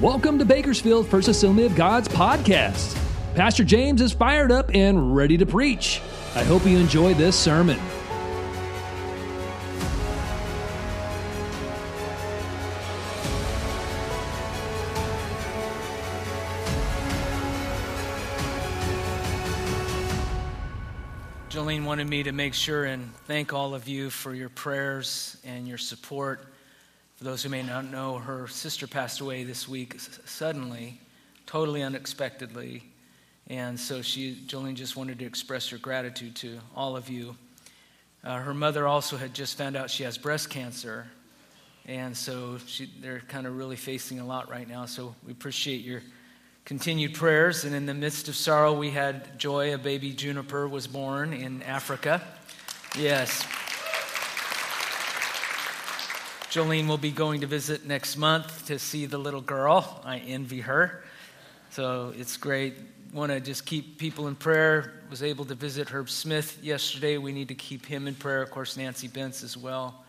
Welcome to Bakersfield First Assembly of God's podcast. Pastor James is fired up and ready to preach. I hope you enjoy this sermon. Jolene wanted me to make sure and thank all of you for your prayers and your support. For those who may not know, her sister passed away this week suddenly, totally unexpectedly. And so she, Jolene just wanted to express her gratitude to all of you. Uh, her mother also had just found out she has breast cancer. And so she, they're kind of really facing a lot right now. So we appreciate your continued prayers. And in the midst of sorrow, we had joy. A baby Juniper was born in Africa. Yes. Jolene will be going to visit next month to see the little girl. I envy her. So it's great. Want to just keep people in prayer. Was able to visit Herb Smith yesterday. We need to keep him in prayer. Of course, Nancy Bentz as well.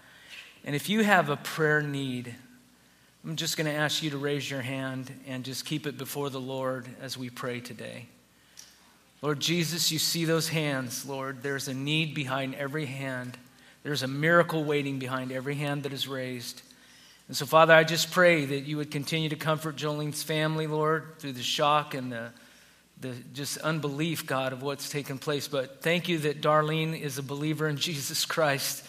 And if you have a prayer need, I'm just going to ask you to raise your hand and just keep it before the Lord as we pray today. Lord Jesus, you see those hands, Lord. There's a need behind every hand, there's a miracle waiting behind every hand that is raised. And so, Father, I just pray that you would continue to comfort Jolene's family, Lord, through the shock and the, the just unbelief, God, of what's taken place. But thank you that Darlene is a believer in Jesus Christ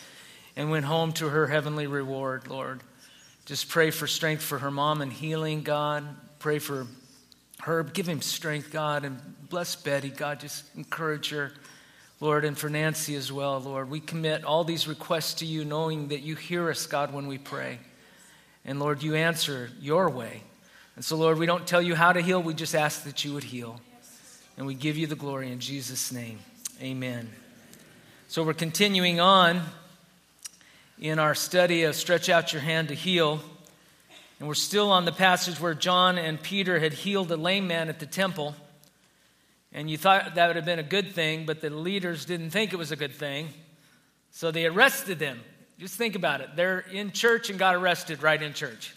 and went home to her heavenly reward, Lord. Just pray for strength for her mom and healing, God. Pray for Herb. Give him strength, God. And bless Betty, God. Just encourage her, Lord. And for Nancy as well, Lord. We commit all these requests to you, knowing that you hear us, God, when we pray. And Lord, you answer your way. And so, Lord, we don't tell you how to heal, we just ask that you would heal. And we give you the glory in Jesus' name. Amen. So we're continuing on in our study of Stretch Out Your Hand to Heal. And we're still on the passage where John and Peter had healed a lame man at the temple. And you thought that would have been a good thing, but the leaders didn't think it was a good thing. So they arrested them. Just think about it. They're in church and got arrested right in church.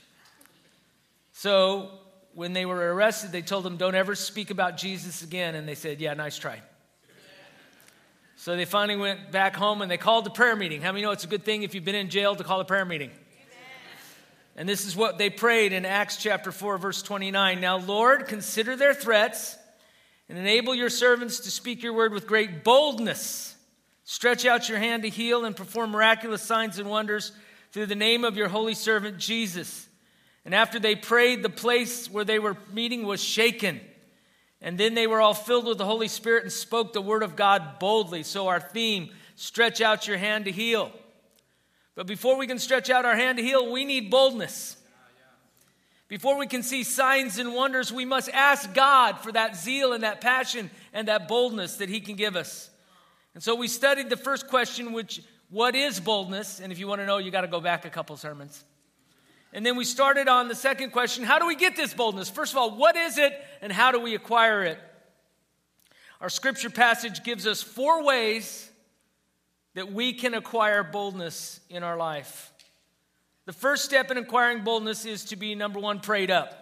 So when they were arrested, they told them, Don't ever speak about Jesus again. And they said, Yeah, nice try. So they finally went back home and they called the prayer meeting. How many know it's a good thing if you've been in jail to call a prayer meeting? And this is what they prayed in Acts chapter 4, verse 29. Now, Lord, consider their threats and enable your servants to speak your word with great boldness. Stretch out your hand to heal and perform miraculous signs and wonders through the name of your holy servant Jesus. And after they prayed, the place where they were meeting was shaken. And then they were all filled with the Holy Spirit and spoke the word of God boldly. So, our theme stretch out your hand to heal. But before we can stretch out our hand to heal, we need boldness. Before we can see signs and wonders, we must ask God for that zeal and that passion and that boldness that He can give us. And so we studied the first question, which what is boldness? And if you want to know, you got to go back a couple sermons. And then we started on the second question how do we get this boldness? First of all, what is it and how do we acquire it? Our scripture passage gives us four ways that we can acquire boldness in our life. The first step in acquiring boldness is to be, number one, prayed up.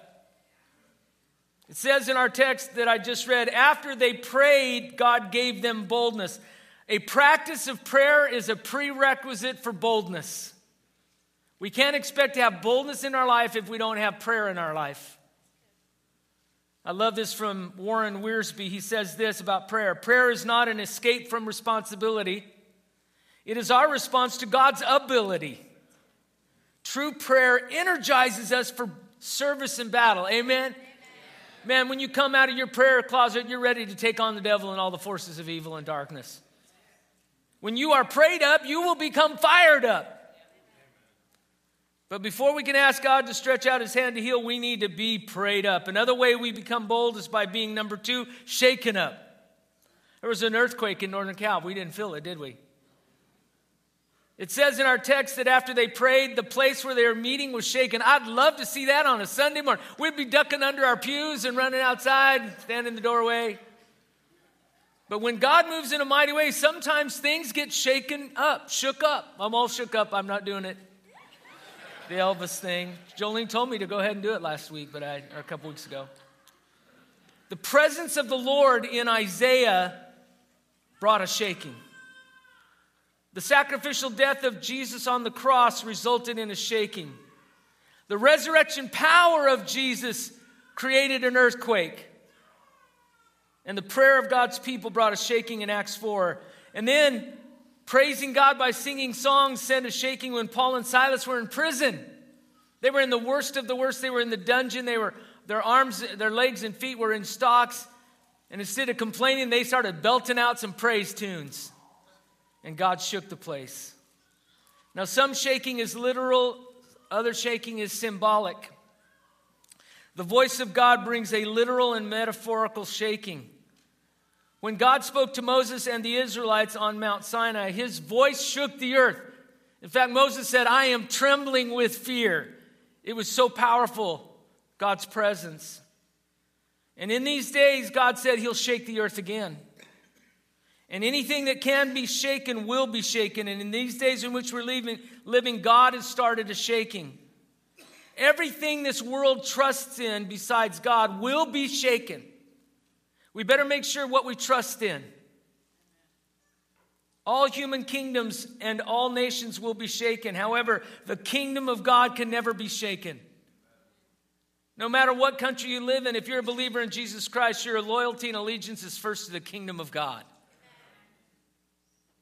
It says in our text that I just read, after they prayed, God gave them boldness. A practice of prayer is a prerequisite for boldness. We can't expect to have boldness in our life if we don't have prayer in our life. I love this from Warren Wiersbe. He says this about prayer prayer is not an escape from responsibility, it is our response to God's ability. True prayer energizes us for service and battle. Amen? Amen? Man, when you come out of your prayer closet, you're ready to take on the devil and all the forces of evil and darkness. When you are prayed up, you will become fired up. But before we can ask God to stretch out his hand to heal, we need to be prayed up. Another way we become bold is by being, number two, shaken up. There was an earthquake in Northern Cal. We didn't feel it, did we? It says in our text that after they prayed, the place where they were meeting was shaken. I'd love to see that on a Sunday morning. We'd be ducking under our pews and running outside, standing in the doorway. But when God moves in a mighty way, sometimes things get shaken up, shook up. I'm all shook up. I'm not doing it. the Elvis thing. Jolene told me to go ahead and do it last week, but I, or a couple weeks ago. The presence of the Lord in Isaiah brought a shaking. The sacrificial death of Jesus on the cross resulted in a shaking. The resurrection power of Jesus created an earthquake. And the prayer of God's people brought a shaking in Acts 4. And then praising God by singing songs sent a shaking when Paul and Silas were in prison. They were in the worst of the worst. They were in the dungeon. They were their arms, their legs and feet were in stocks. And instead of complaining, they started belting out some praise tunes. And God shook the place. Now, some shaking is literal, other shaking is symbolic. The voice of God brings a literal and metaphorical shaking. When God spoke to Moses and the Israelites on Mount Sinai, his voice shook the earth. In fact, Moses said, I am trembling with fear. It was so powerful, God's presence. And in these days, God said he'll shake the earth again. And anything that can be shaken will be shaken. And in these days in which we're living, living God has started a shaking. Everything this world trusts in besides God will be shaken. We better make sure what we trust in. All human kingdoms and all nations will be shaken. However, the kingdom of God can never be shaken. No matter what country you live in, if you're a believer in Jesus Christ, your loyalty and allegiance is first to the kingdom of God.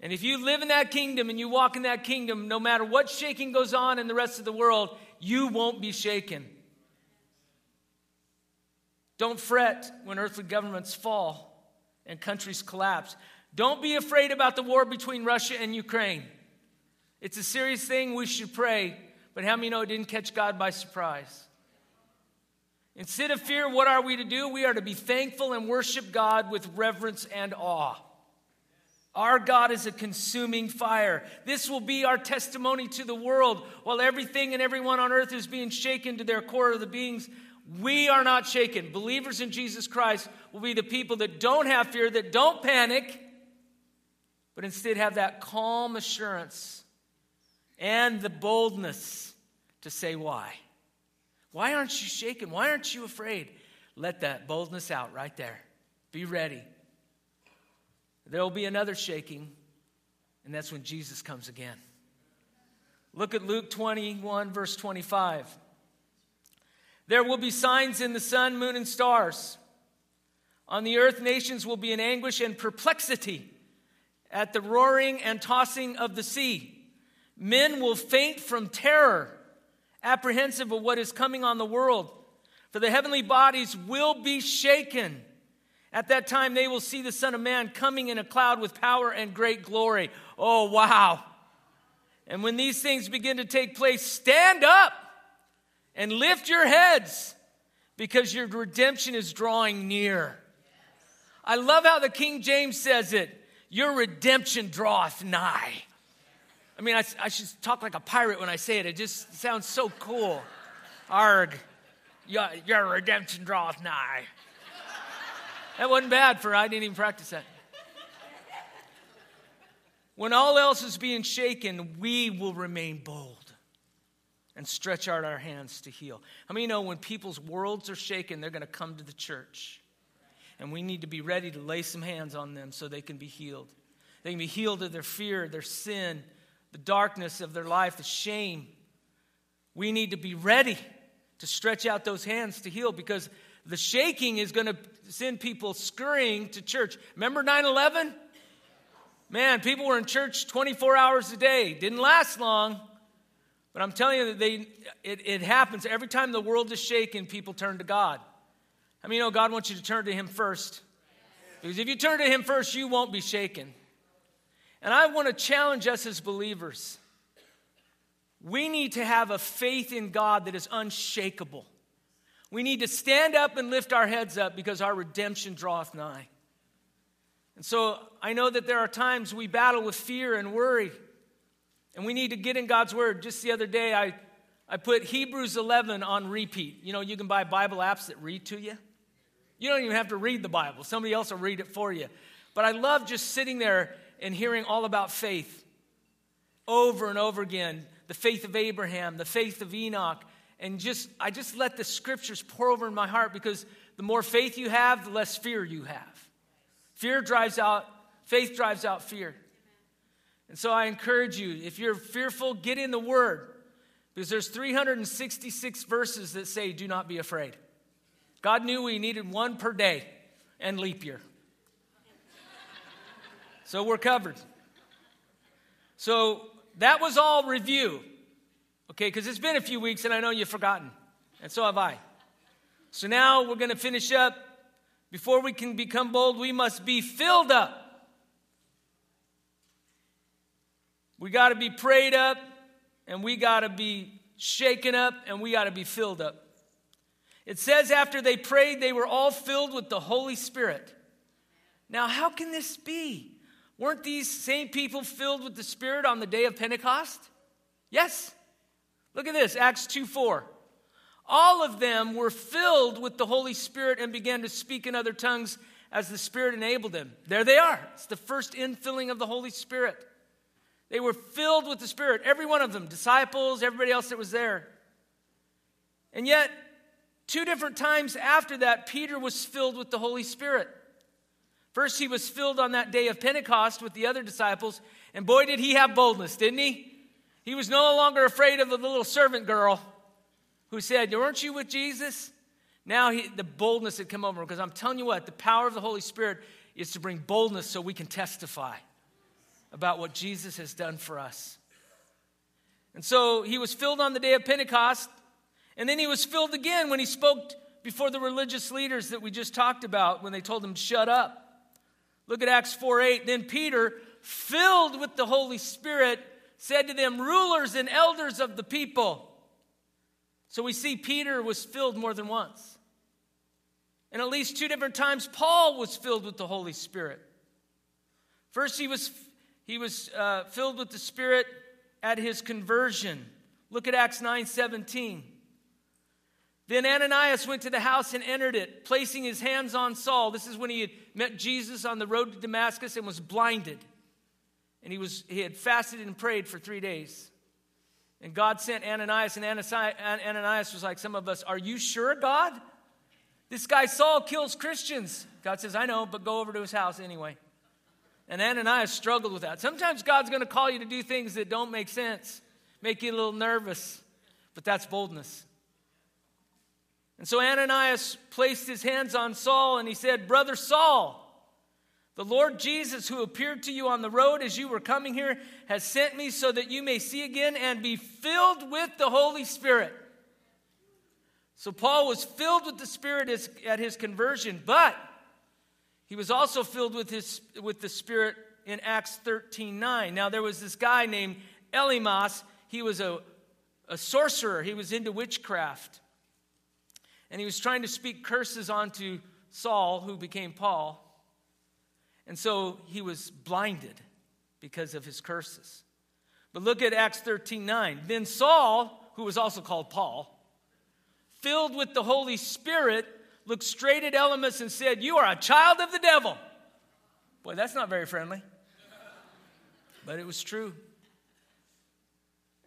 And if you live in that kingdom and you walk in that kingdom, no matter what shaking goes on in the rest of the world, you won't be shaken. Don't fret when earthly governments fall and countries collapse. Don't be afraid about the war between Russia and Ukraine. It's a serious thing. We should pray. But how many know it didn't catch God by surprise? Instead of fear, what are we to do? We are to be thankful and worship God with reverence and awe. Our God is a consuming fire. This will be our testimony to the world. While everything and everyone on earth is being shaken to their core of the beings, we are not shaken. Believers in Jesus Christ will be the people that don't have fear, that don't panic, but instead have that calm assurance and the boldness to say, Why? Why aren't you shaken? Why aren't you afraid? Let that boldness out right there. Be ready. There will be another shaking, and that's when Jesus comes again. Look at Luke 21, verse 25. There will be signs in the sun, moon, and stars. On the earth, nations will be in anguish and perplexity at the roaring and tossing of the sea. Men will faint from terror, apprehensive of what is coming on the world. For the heavenly bodies will be shaken. At that time, they will see the Son of Man coming in a cloud with power and great glory. Oh, wow. And when these things begin to take place, stand up and lift your heads because your redemption is drawing near. I love how the King James says it your redemption draweth nigh. I mean, I, I, should talk like a pirate when I say it. It just sounds so cool. Arg, your, your redemption draweth nigh. That wasn't bad for I didn't even practice that. When all else is being shaken, we will remain bold and stretch out our hands to heal. How many know when people's worlds are shaken, they're going to come to the church? And we need to be ready to lay some hands on them so they can be healed. They can be healed of their fear, their sin, the darkness of their life, the shame. We need to be ready to stretch out those hands to heal because the shaking is going to send people scurrying to church. Remember 9 11? Man, people were in church 24 hours a day. Didn't last long, but I'm telling you that they, it, it happens. Every time the world is shaken, people turn to God. I mean, you know, God wants you to turn to Him first. Because if you turn to Him first, you won't be shaken. And I want to challenge us as believers. We need to have a faith in God that is unshakable. We need to stand up and lift our heads up because our redemption draweth nigh. And so I know that there are times we battle with fear and worry, and we need to get in God's Word. Just the other day, I, I put Hebrews 11 on repeat. You know, you can buy Bible apps that read to you. You don't even have to read the Bible, somebody else will read it for you. But I love just sitting there and hearing all about faith over and over again the faith of Abraham, the faith of Enoch, and just I just let the scriptures pour over in my heart because the more faith you have, the less fear you have. Fear drives out, faith drives out fear. And so I encourage you, if you're fearful, get in the word. Because there's 366 verses that say, do not be afraid. God knew we needed one per day and leap year. So we're covered. So that was all review. Okay, because it's been a few weeks and I know you've forgotten. And so have I. So now we're going to finish up. Before we can become bold, we must be filled up. We got to be prayed up and we got to be shaken up and we got to be filled up. It says after they prayed, they were all filled with the Holy Spirit. Now, how can this be? Weren't these same people filled with the Spirit on the day of Pentecost? Yes. Look at this Acts 2 4. All of them were filled with the Holy Spirit and began to speak in other tongues as the Spirit enabled them. There they are. It's the first infilling of the Holy Spirit. They were filled with the Spirit, every one of them, disciples, everybody else that was there. And yet, two different times after that, Peter was filled with the Holy Spirit. First, he was filled on that day of Pentecost with the other disciples, and boy, did he have boldness, didn't he? He was no longer afraid of the little servant girl who said, Weren't you with Jesus? Now he, the boldness had come over him because I'm telling you what, the power of the Holy Spirit is to bring boldness so we can testify about what Jesus has done for us. And so he was filled on the day of Pentecost, and then he was filled again when he spoke before the religious leaders that we just talked about when they told him, Shut up. Look at Acts 4 8. Then Peter, filled with the Holy Spirit, said to them, Rulers and elders of the people. So we see Peter was filled more than once. And at least two different times, Paul was filled with the Holy Spirit. First, he was he was uh, filled with the Spirit at his conversion. Look at Acts 9 17. Then Ananias went to the house and entered it, placing his hands on Saul. This is when he had met Jesus on the road to Damascus and was blinded. And he, was, he had fasted and prayed for three days. And God sent Ananias, and Ananias was like some of us, Are you sure, God? This guy Saul kills Christians. God says, I know, but go over to his house anyway. And Ananias struggled with that. Sometimes God's going to call you to do things that don't make sense, make you a little nervous, but that's boldness. And so Ananias placed his hands on Saul and he said, Brother Saul, the Lord Jesus, who appeared to you on the road as you were coming here, has sent me so that you may see again and be filled with the Holy Spirit. So Paul was filled with the Spirit at his conversion, but he was also filled with, his, with the Spirit in Acts 13 9. Now, there was this guy named Elymas. He was a, a sorcerer, he was into witchcraft. And he was trying to speak curses onto Saul, who became Paul. And so he was blinded because of his curses. But look at Acts 13 9. Then Saul, who was also called Paul, filled with the Holy Spirit, looked straight at Elymas and said, You are a child of the devil. Boy, that's not very friendly. But it was true.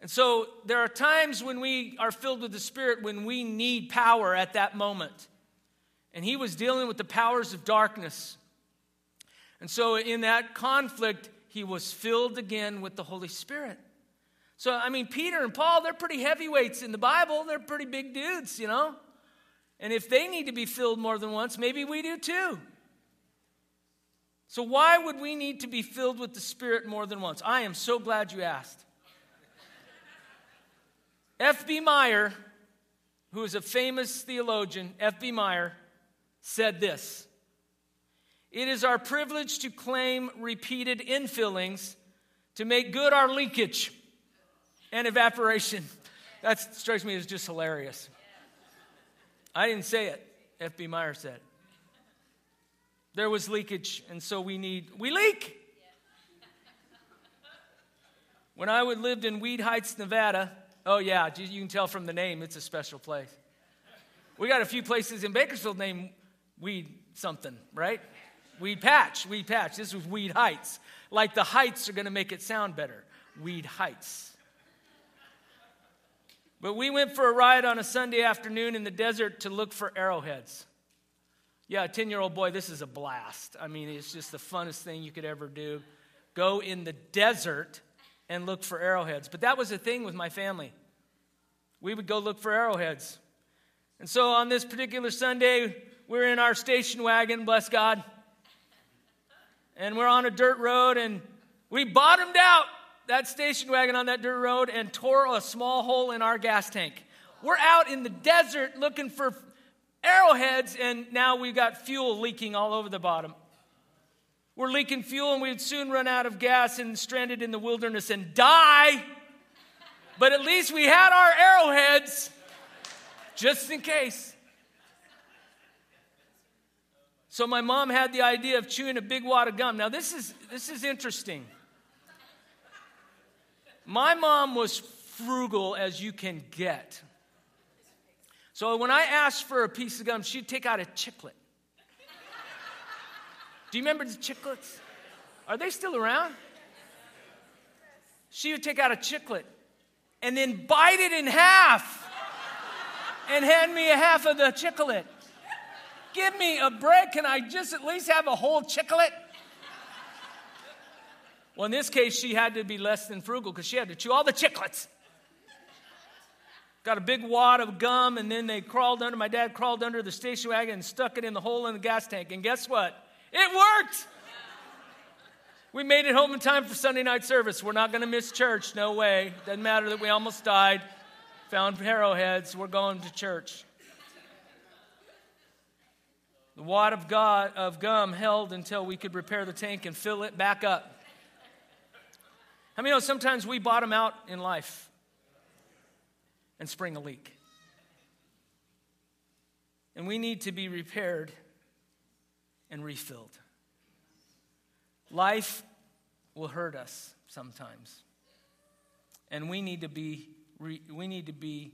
And so there are times when we are filled with the Spirit when we need power at that moment. And he was dealing with the powers of darkness. And so in that conflict, he was filled again with the Holy Spirit. So, I mean, Peter and Paul, they're pretty heavyweights in the Bible. They're pretty big dudes, you know? And if they need to be filled more than once, maybe we do too. So, why would we need to be filled with the Spirit more than once? I am so glad you asked. F.B. Meyer, who is a famous theologian, F.B. Meyer, said this It is our privilege to claim repeated infillings to make good our leakage and evaporation. That strikes me as just hilarious. I didn't say it. F.B. Meyer said. There was leakage, and so we need, we leak. When I would lived in Weed Heights, Nevada, oh yeah, you can tell from the name, it's a special place. We got a few places in Bakersfield named Weed something, right? Weed Patch, Weed Patch. This was Weed Heights. Like the heights are going to make it sound better. Weed Heights. But we went for a ride on a Sunday afternoon in the desert to look for arrowheads. Yeah, a 10 year old boy, this is a blast. I mean, it's just the funnest thing you could ever do. Go in the desert and look for arrowheads. But that was the thing with my family. We would go look for arrowheads. And so on this particular Sunday, we're in our station wagon, bless God. And we're on a dirt road, and we bottomed out that station wagon on that dirt road and tore a small hole in our gas tank. We're out in the desert looking for arrowheads, and now we've got fuel leaking all over the bottom. We're leaking fuel, and we'd soon run out of gas and stranded in the wilderness and die. But at least we had our arrowheads just in case. So my mom had the idea of chewing a big wad of gum. Now this is this is interesting. My mom was frugal as you can get. So when I asked for a piece of gum, she'd take out a chiclet. Do you remember the chiclets? Are they still around? She would take out a chiclet and then bite it in half and hand me a half of the chiclet. Give me a break. Can I just at least have a whole chiclet? Well, in this case, she had to be less than frugal because she had to chew all the chiclets. Got a big wad of gum, and then they crawled under, my dad crawled under the station wagon and stuck it in the hole in the gas tank. And guess what? It worked! We made it home in time for Sunday night service. We're not going to miss church. No way. Doesn't matter that we almost died. Found arrowheads. We're going to church. The wad of, God, of gum held until we could repair the tank and fill it back up. How many know sometimes we bottom out in life and spring a leak? And we need to be repaired and refilled. Life will hurt us sometimes. And we need to be, we need to be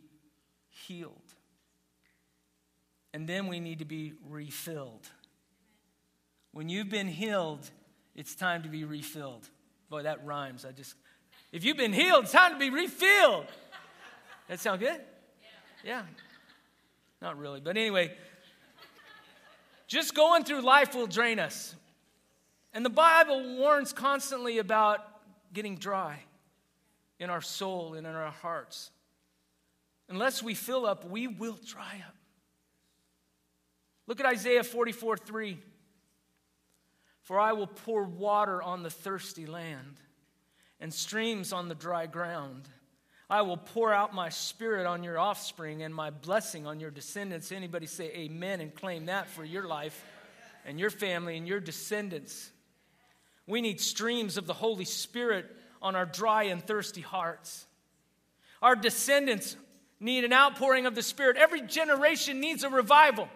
healed. And then we need to be refilled. When you've been healed, it's time to be refilled. Boy, that rhymes. I just, if you've been healed, it's time to be refilled. That sound good? Yeah. Not really. But anyway, just going through life will drain us. And the Bible warns constantly about getting dry in our soul and in our hearts. Unless we fill up, we will dry up. Look at Isaiah 44 3. For I will pour water on the thirsty land and streams on the dry ground. I will pour out my spirit on your offspring and my blessing on your descendants. Anybody say amen and claim that for your life and your family and your descendants. We need streams of the Holy Spirit on our dry and thirsty hearts. Our descendants need an outpouring of the Spirit. Every generation needs a revival.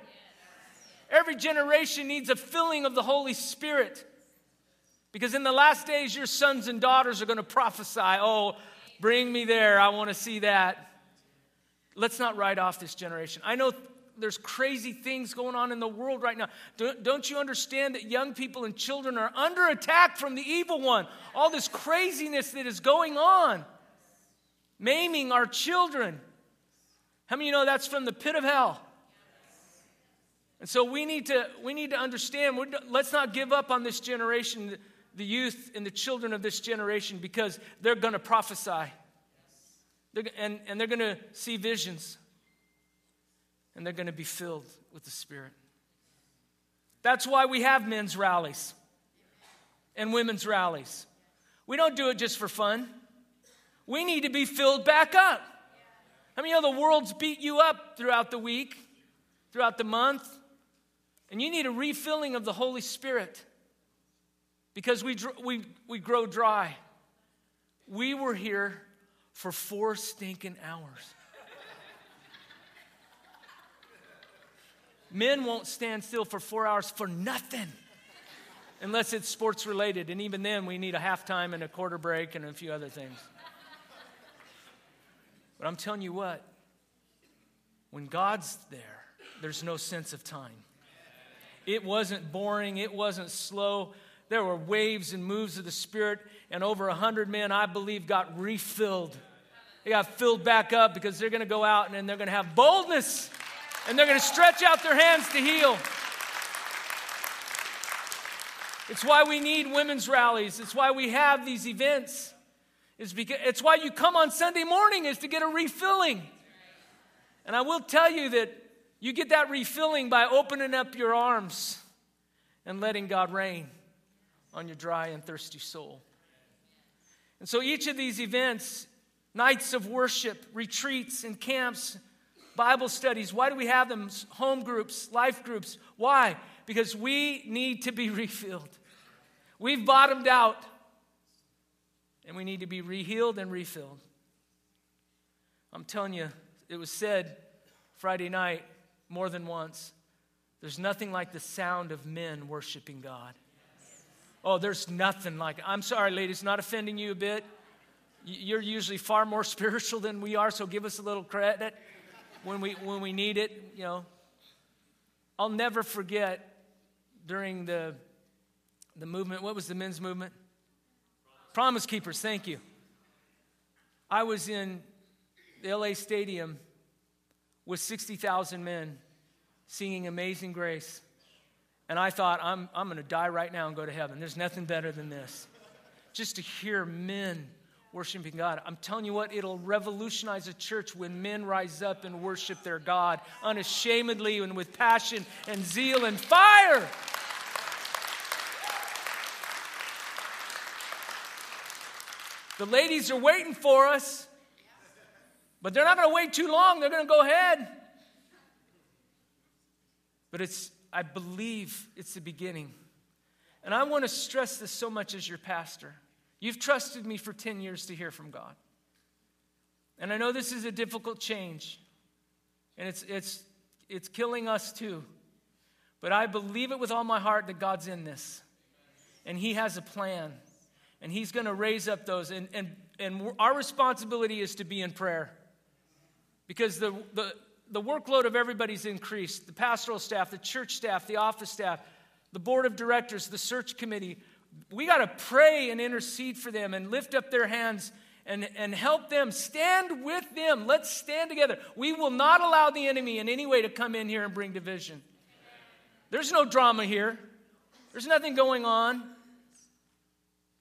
Every generation needs a filling of the Holy Spirit. Because in the last days, your sons and daughters are going to prophesy, oh, bring me there. I want to see that. Let's not write off this generation. I know there's crazy things going on in the world right now. Don't you understand that young people and children are under attack from the evil one? All this craziness that is going on, maiming our children. How many of you know that's from the pit of hell? And so we need to, we need to understand, let's not give up on this generation, the youth and the children of this generation, because they're going to prophesy. They're, and, and they're going to see visions. And they're going to be filled with the Spirit. That's why we have men's rallies and women's rallies. We don't do it just for fun. We need to be filled back up. I mean, you know, the world's beat you up throughout the week, throughout the month. And you need a refilling of the Holy Spirit because we, we, we grow dry. We were here for four stinking hours. Men won't stand still for four hours for nothing unless it's sports related. And even then, we need a halftime and a quarter break and a few other things. But I'm telling you what, when God's there, there's no sense of time. It wasn't boring, it wasn't slow. There were waves and moves of the Spirit, and over a hundred men, I believe, got refilled They got filled back up because they're going to go out and they're going to have boldness and they're going to stretch out their hands to heal. It's why we need women's rallies. It's why we have these events. It's, because, it's why you come on Sunday morning is to get a refilling. And I will tell you that you get that refilling by opening up your arms and letting God rain on your dry and thirsty soul. And so each of these events, nights of worship, retreats, and camps, Bible studies, why do we have them? Home groups, life groups. Why? Because we need to be refilled. We've bottomed out, and we need to be rehealed and refilled. I'm telling you, it was said Friday night more than once there's nothing like the sound of men worshiping God. Oh, there's nothing like it. I'm sorry, ladies, not offending you a bit. You're usually far more spiritual than we are, so give us a little credit when we, when we need it. You know, I'll never forget during the, the movement, what was the men's movement? Promise Keepers, thank you. I was in the LA Stadium with 60,000 men singing Amazing Grace. And I thought, I'm, I'm going to die right now and go to heaven. There's nothing better than this. Just to hear men worshiping God. I'm telling you what, it'll revolutionize a church when men rise up and worship their God unashamedly and with passion and zeal and fire. The ladies are waiting for us, but they're not going to wait too long. They're going to go ahead. But it's I believe it's the beginning. And I want to stress this so much as your pastor. You've trusted me for 10 years to hear from God. And I know this is a difficult change, and it's, it's, it's killing us too. But I believe it with all my heart that God's in this, and He has a plan, and He's going to raise up those. And, and, and our responsibility is to be in prayer because the, the, the workload of everybody's increased the pastoral staff, the church staff, the office staff, the board of directors, the search committee. We got to pray and intercede for them and lift up their hands and, and help them. Stand with them. Let's stand together. We will not allow the enemy in any way to come in here and bring division. There's no drama here, there's nothing going on.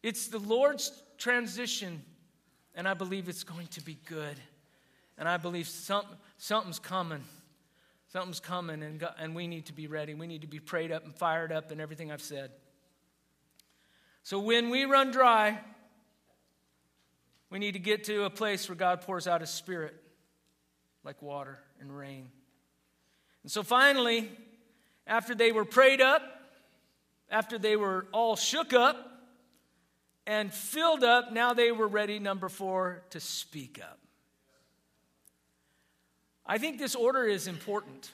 It's the Lord's transition, and I believe it's going to be good. And I believe some, something's coming. Something's coming, and, God, and we need to be ready. We need to be prayed up and fired up and everything I've said. So when we run dry, we need to get to a place where God pours out His Spirit like water and rain. And so finally, after they were prayed up, after they were all shook up and filled up, now they were ready, number four, to speak up. I think this order is important.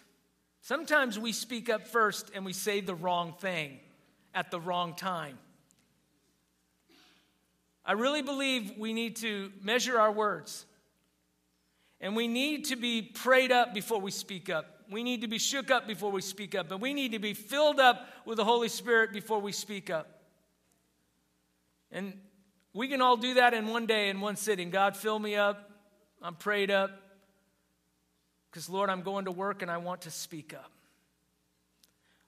Sometimes we speak up first and we say the wrong thing at the wrong time. I really believe we need to measure our words. And we need to be prayed up before we speak up. We need to be shook up before we speak up. And we need to be filled up with the Holy Spirit before we speak up. And we can all do that in one day, in one sitting. God, fill me up. I'm prayed up. Because, Lord, I'm going to work and I want to speak up.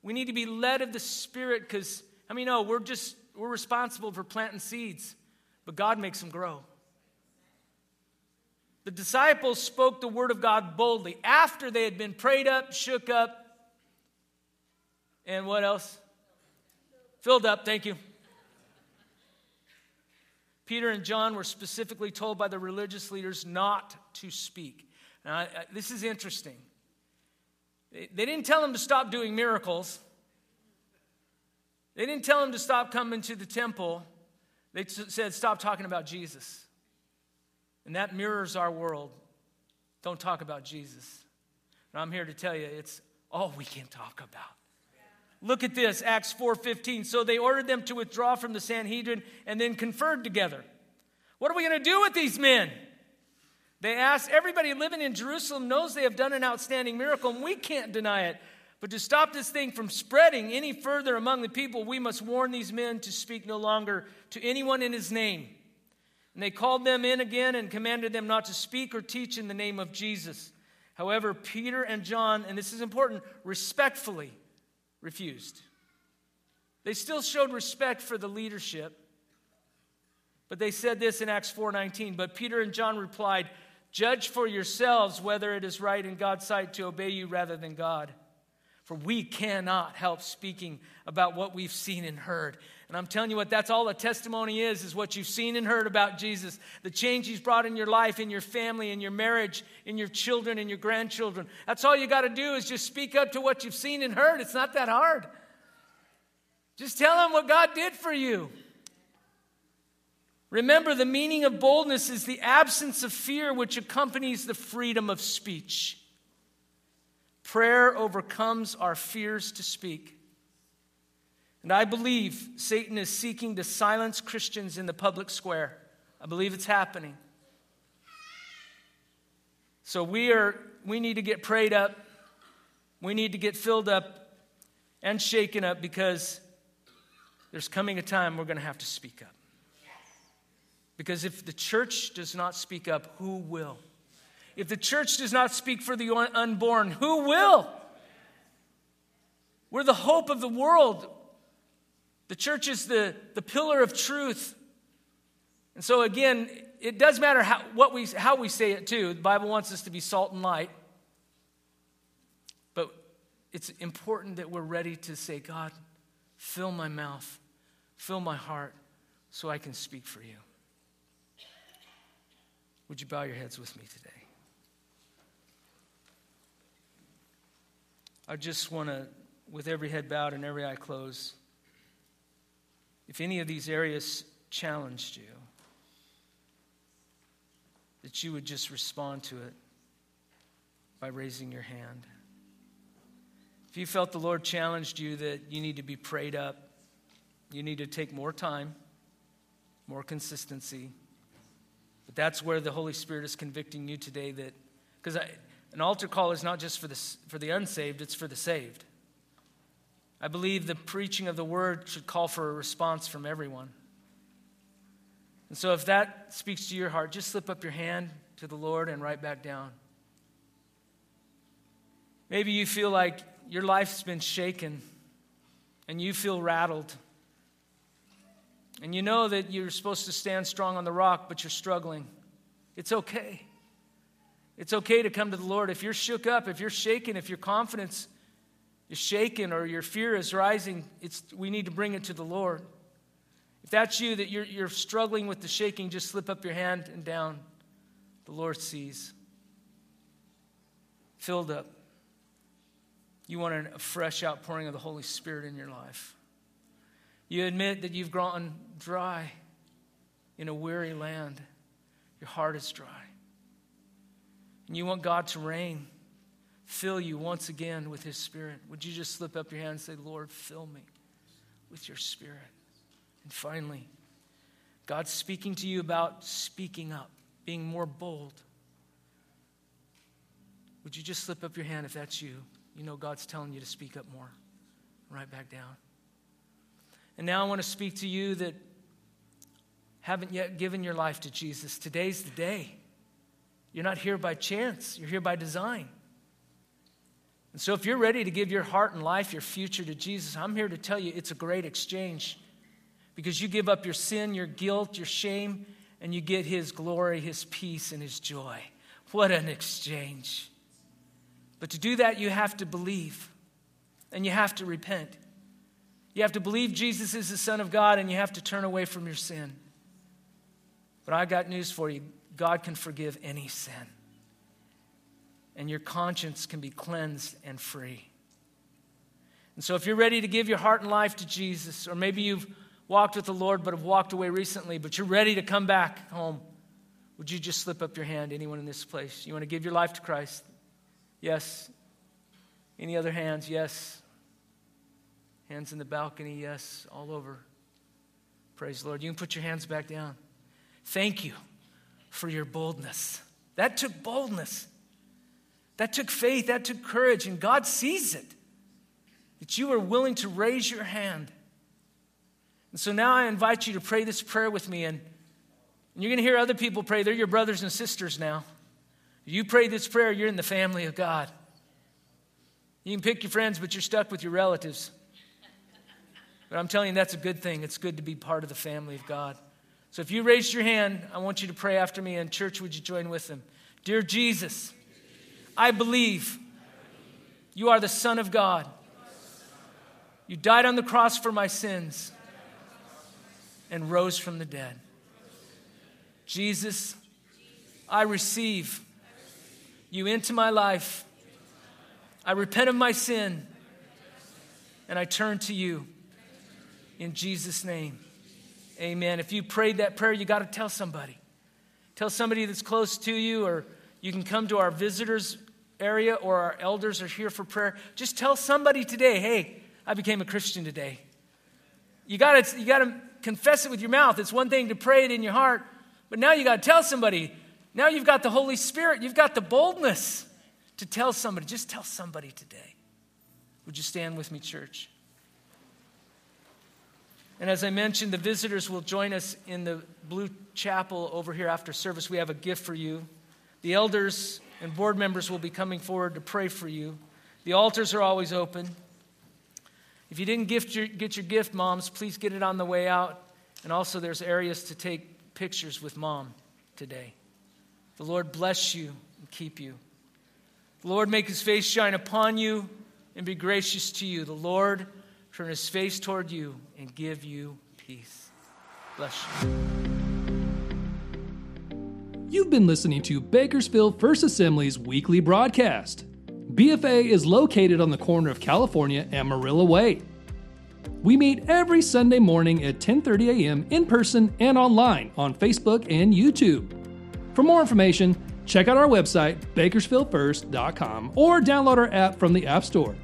We need to be led of the Spirit because, I mean, no, we're just, we're responsible for planting seeds, but God makes them grow. The disciples spoke the word of God boldly after they had been prayed up, shook up, and what else? Filled up, thank you. Peter and John were specifically told by the religious leaders not to speak. Now, this is interesting. They, didn't tell him to stop doing miracles, they didn't tell him to stop coming to the temple. They said, stop talking about Jesus. And that mirrors our world. Don't talk about Jesus. And I'm here to tell you, it's all we can talk about. Look at this, Acts 4:15. So they ordered them to withdraw from the Sanhedrin and then conferred together. What are we going to do with these men? They asked, everybody living in Jerusalem knows they have done an outstanding miracle, and we can't deny it. But to stop this thing from spreading any further among the people, we must warn these men to speak no longer to anyone in his name. And they called them in again and commanded them not to speak or teach in the name of Jesus. However, Peter and John, and this is important, respectfully refused. They still showed respect for the leadership. But they said this in Acts 4:19, but Peter and John replied, "Judge for yourselves whether it is right in God's sight to obey you rather than God." For we cannot help speaking about what we've seen and heard. And I'm telling you what, that's all a testimony is, is what you've seen and heard about Jesus. The change he's brought in your life, in your family, in your marriage, in your children, in your grandchildren. That's all you got to do is just speak up to what you've seen and heard. It's not that hard. Just tell them what God did for you. Remember, the meaning of boldness is the absence of fear which accompanies the freedom of speech. Prayer overcomes our fears to speak. And I believe Satan is seeking to silence Christians in the public square. I believe it's happening. So we are we need to get prayed up. We need to get filled up and shaken up because there's coming a time we're going to have to speak up. Because if the church does not speak up, who will? If the church does not speak for the unborn, who will? We're the hope of the world. The church is the, the pillar of truth. And so, again, it does matter how, what we, how we say it, too. The Bible wants us to be salt and light. But it's important that we're ready to say, God, fill my mouth, fill my heart, so I can speak for you. Would you bow your heads with me today? I just want to, with every head bowed and every eye closed, if any of these areas challenged you, that you would just respond to it by raising your hand. If you felt the Lord challenged you that you need to be prayed up, you need to take more time, more consistency. But that's where the Holy Spirit is convicting you today that, because an altar call is not just for the, for the unsaved, it's for the saved. I believe the preaching of the word should call for a response from everyone. And so, if that speaks to your heart, just slip up your hand to the Lord and right back down. Maybe you feel like your life's been shaken and you feel rattled. And you know that you're supposed to stand strong on the rock, but you're struggling. It's okay. It's okay to come to the Lord. If you're shook up, if you're shaken, if your confidence is shaken or your fear is rising, it's, we need to bring it to the Lord. If that's you, that you're, you're struggling with the shaking, just slip up your hand and down. The Lord sees. Filled up. You want a fresh outpouring of the Holy Spirit in your life. You admit that you've grown dry in a weary land. Your heart is dry. And you want God to rain fill you once again with His Spirit, would you just slip up your hand and say, Lord, fill me with your Spirit? And finally, God's speaking to you about speaking up, being more bold. Would you just slip up your hand if that's you? You know God's telling you to speak up more. Right back down. And now I want to speak to you that haven't yet given your life to Jesus. Today's the day. You're not here by chance, you're here by design. And so, if you're ready to give your heart and life, your future to Jesus, I'm here to tell you it's a great exchange because you give up your sin, your guilt, your shame, and you get His glory, His peace, and His joy. What an exchange. But to do that, you have to believe and you have to repent. You have to believe Jesus is the Son of God and you have to turn away from your sin. But I got news for you God can forgive any sin and your conscience can be cleansed and free. And so, if you're ready to give your heart and life to Jesus, or maybe you've walked with the Lord but have walked away recently, but you're ready to come back home, would you just slip up your hand? Anyone in this place? You want to give your life to Christ? Yes. Any other hands? Yes. Hands in the balcony? Yes. All over. Praise the Lord. You can put your hands back down. Thank you for your boldness. That took boldness. That took faith, that took courage, and God sees it. That you are willing to raise your hand. And so now I invite you to pray this prayer with me. And And you're going to hear other people pray. They're your brothers and sisters now. You pray this prayer, you're in the family of God. You can pick your friends, but you're stuck with your relatives. But I'm telling you, that's a good thing. It's good to be part of the family of God. So if you raised your hand, I want you to pray after me, and church, would you join with them? Dear Jesus, I believe you are the Son of God. You died on the cross for my sins and rose from the dead. Jesus, I receive you into my life. I repent of my sin and I turn to you. In Jesus' name, amen. If you prayed that prayer, you got to tell somebody. Tell somebody that's close to you, or you can come to our visitors area, or our elders are here for prayer. Just tell somebody today, hey, I became a Christian today. You got to you got to confess it with your mouth. It's one thing to pray it in your heart, but now you got to tell somebody. Now you've got the Holy Spirit. You've got the boldness to tell somebody. Just tell somebody today. Would you stand with me, church? And as I mentioned, the visitors will join us in the blue chapel over here after service. We have a gift for you. The elders and board members will be coming forward to pray for you. The altars are always open. If you didn't your, get your gift, moms, please get it on the way out. And also, there's areas to take pictures with mom today. The Lord bless you and keep you. The Lord make his face shine upon you and be gracious to you. The Lord turn his face toward you and give you peace. Bless you. You've been listening to Bakersfield First Assembly's weekly broadcast. BFA is located on the corner of California and Marilla Way. We meet every Sunday morning at 10:30 a.m. in person and online on Facebook and YouTube. For more information, check out our website bakersfieldfirst.com or download our app from the App Store.